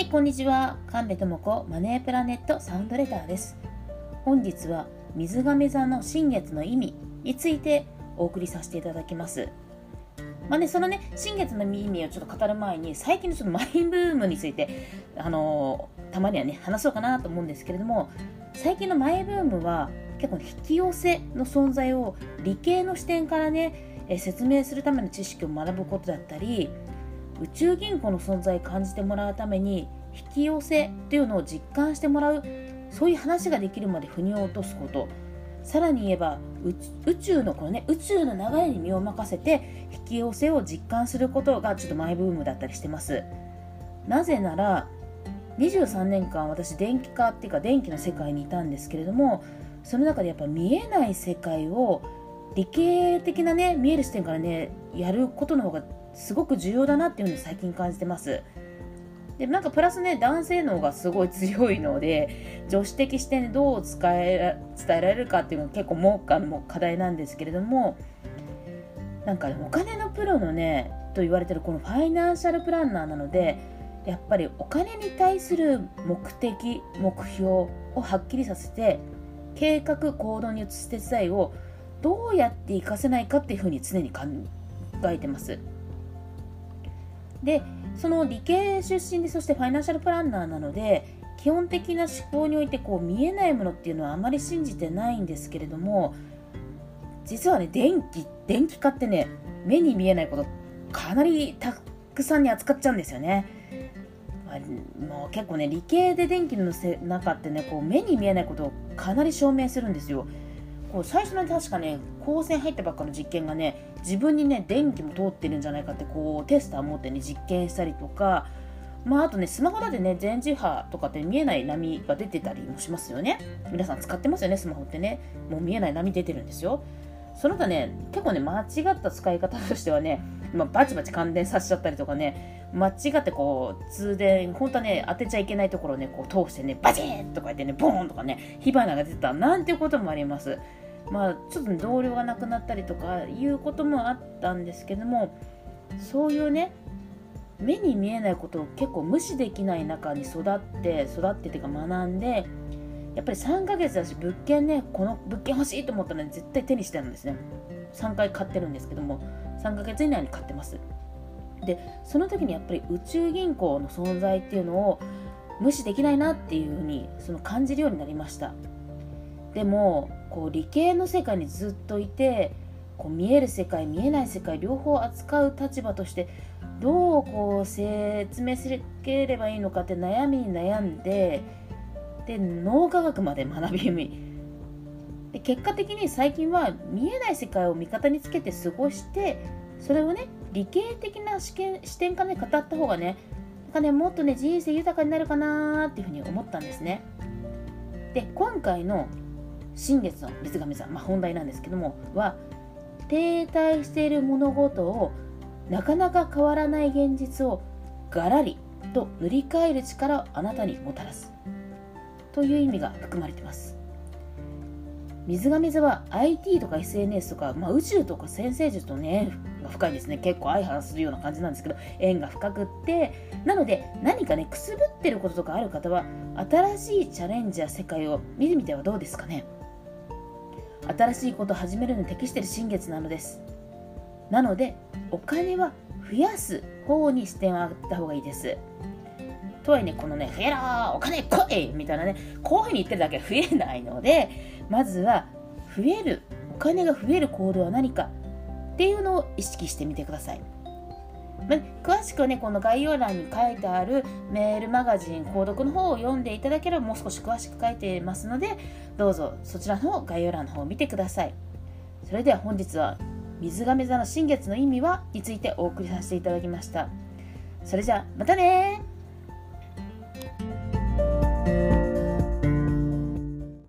はい、こんにちは。神戸智子マネープラネットサウンドレターです。本日は水亀座の新月の意味についてお送りさせていただきます。まあね、そのね、新月の意味をちょっと語る前に、最近のちょっとマイブームについて、あのーたまにはね、話そうかなと思うんですけれども、最近のマイブームは結構引き寄せの存在を理系の視点からね、え説明するための知識を学ぶことだったり、宇宙銀行の存在を感じてもらうために引き寄せというのを実感してもらうそういう話ができるまで腑に落とすこと。さらに言えば宇宙のこのね宇宙の流れに身を任せて引き寄せを実感することがちょっとマイブームだったりしてます。なぜなら23年間私電気化っていうか電気の世界にいたんですけれどもその中でやっぱ見えない世界を理系的なね見える視点からねやることの方がすごく重要だなっていうのを最近感じてますでなんかプラスね男性脳がすごい強いので女子的視点でどう使え伝えられるかっていうのが結構目下の課題なんですけれどもなんか、ね、お金のプロのねと言われてるこのファイナンシャルプランナーなのでやっぱりお金に対する目的目標をはっきりさせて計画行動に移す手伝いをどうやって活かせないかっていうふうに常に考えてます。でその理系出身でそしてファイナンシャルプランナーなので基本的な思考においてこう見えないものっていうのはあまり信じてないんですけれども実はね電気電気化ってね目に見えないことかなりたくさんに扱っちゃうんですよね。まあ、もう結構ね理系で電気の中ってねこう目に見えないことをかなり証明するんですよ。こう最初の確かね光線入ったばっかの実験がね自分にね電気も通ってるんじゃないかってこうテスター持ってね実験したりとかまああとねスマホだってね電磁波とかって見えない波が出てたりもしますよね。皆さん使ってますよねスマホってね。もう見えない波出てるんですよ。その他ね結構ね間違った使い方としてはね、まあ、バチバチ感電させちゃったりとかね間違ってこう通電本当はね当てちゃいけないところをねこう通してねバチッとか言ってねボーンとかね火花が出てたなんていうこともあります。まあ、ちょっと、ね、同僚が亡くなったりとかいうこともあったんですけどもそういうね目に見えないことを結構無視できない中に育って育っててか学んでやっぱり3ヶ月だし物件ねこの物件欲しいと思ったら、絶対手にしてるんですね。3回買ってるんですけども3ヶ月以内に買ってます。でその時にやっぱり宇宙銀行の存在っていうのを無視できないなっていうふうにその感じるようになりました。でもこう理系の世界にずっといてこう見える世界見えない世界両方扱う立場としてどうこう説明すればいいのかって悩みに悩んでで脳科学まで学びで結果的に最近は見えない世界を味方につけて過ごしてそれをね理系的な視点視点からね語った方がねなんかねもっとね人生豊かになるかなっていうふうに思ったんですね。で今回の新月の水亀座、まあ、本題なんですけどもは停滞している物事をなかなか変わらない現実をガラリと塗り替える力をあなたにもたらすという意味が含まれています。水亀座は IT とか SNS とか、まあ、宇宙とか先生術とねが深いですね。結構相反するような感じなんですけど縁が深くって。なので何かねくすぶってることとかある方は新しいチャレンジや世界を見てみてはどうですかね。新しいことを始めるのに適している新月なのです。なのでお金は増やす方に視点を上げた方がいいです。とはいえねこのね増えろお金来い！みたいなねこういうふうに言ってるだけ増えないのでまずは増えるお金が増える行動は何かっていうのを意識してみてください。ま詳しくはねこの概要欄に書いてあるメールマガジン購読の方を読んでいただければもう少し詳しく書いていますのでどうぞそちらの概要欄の方を見てください。それでは本日は水亀座の新月の意味はについてお送りさせていただきました。それじゃあまたね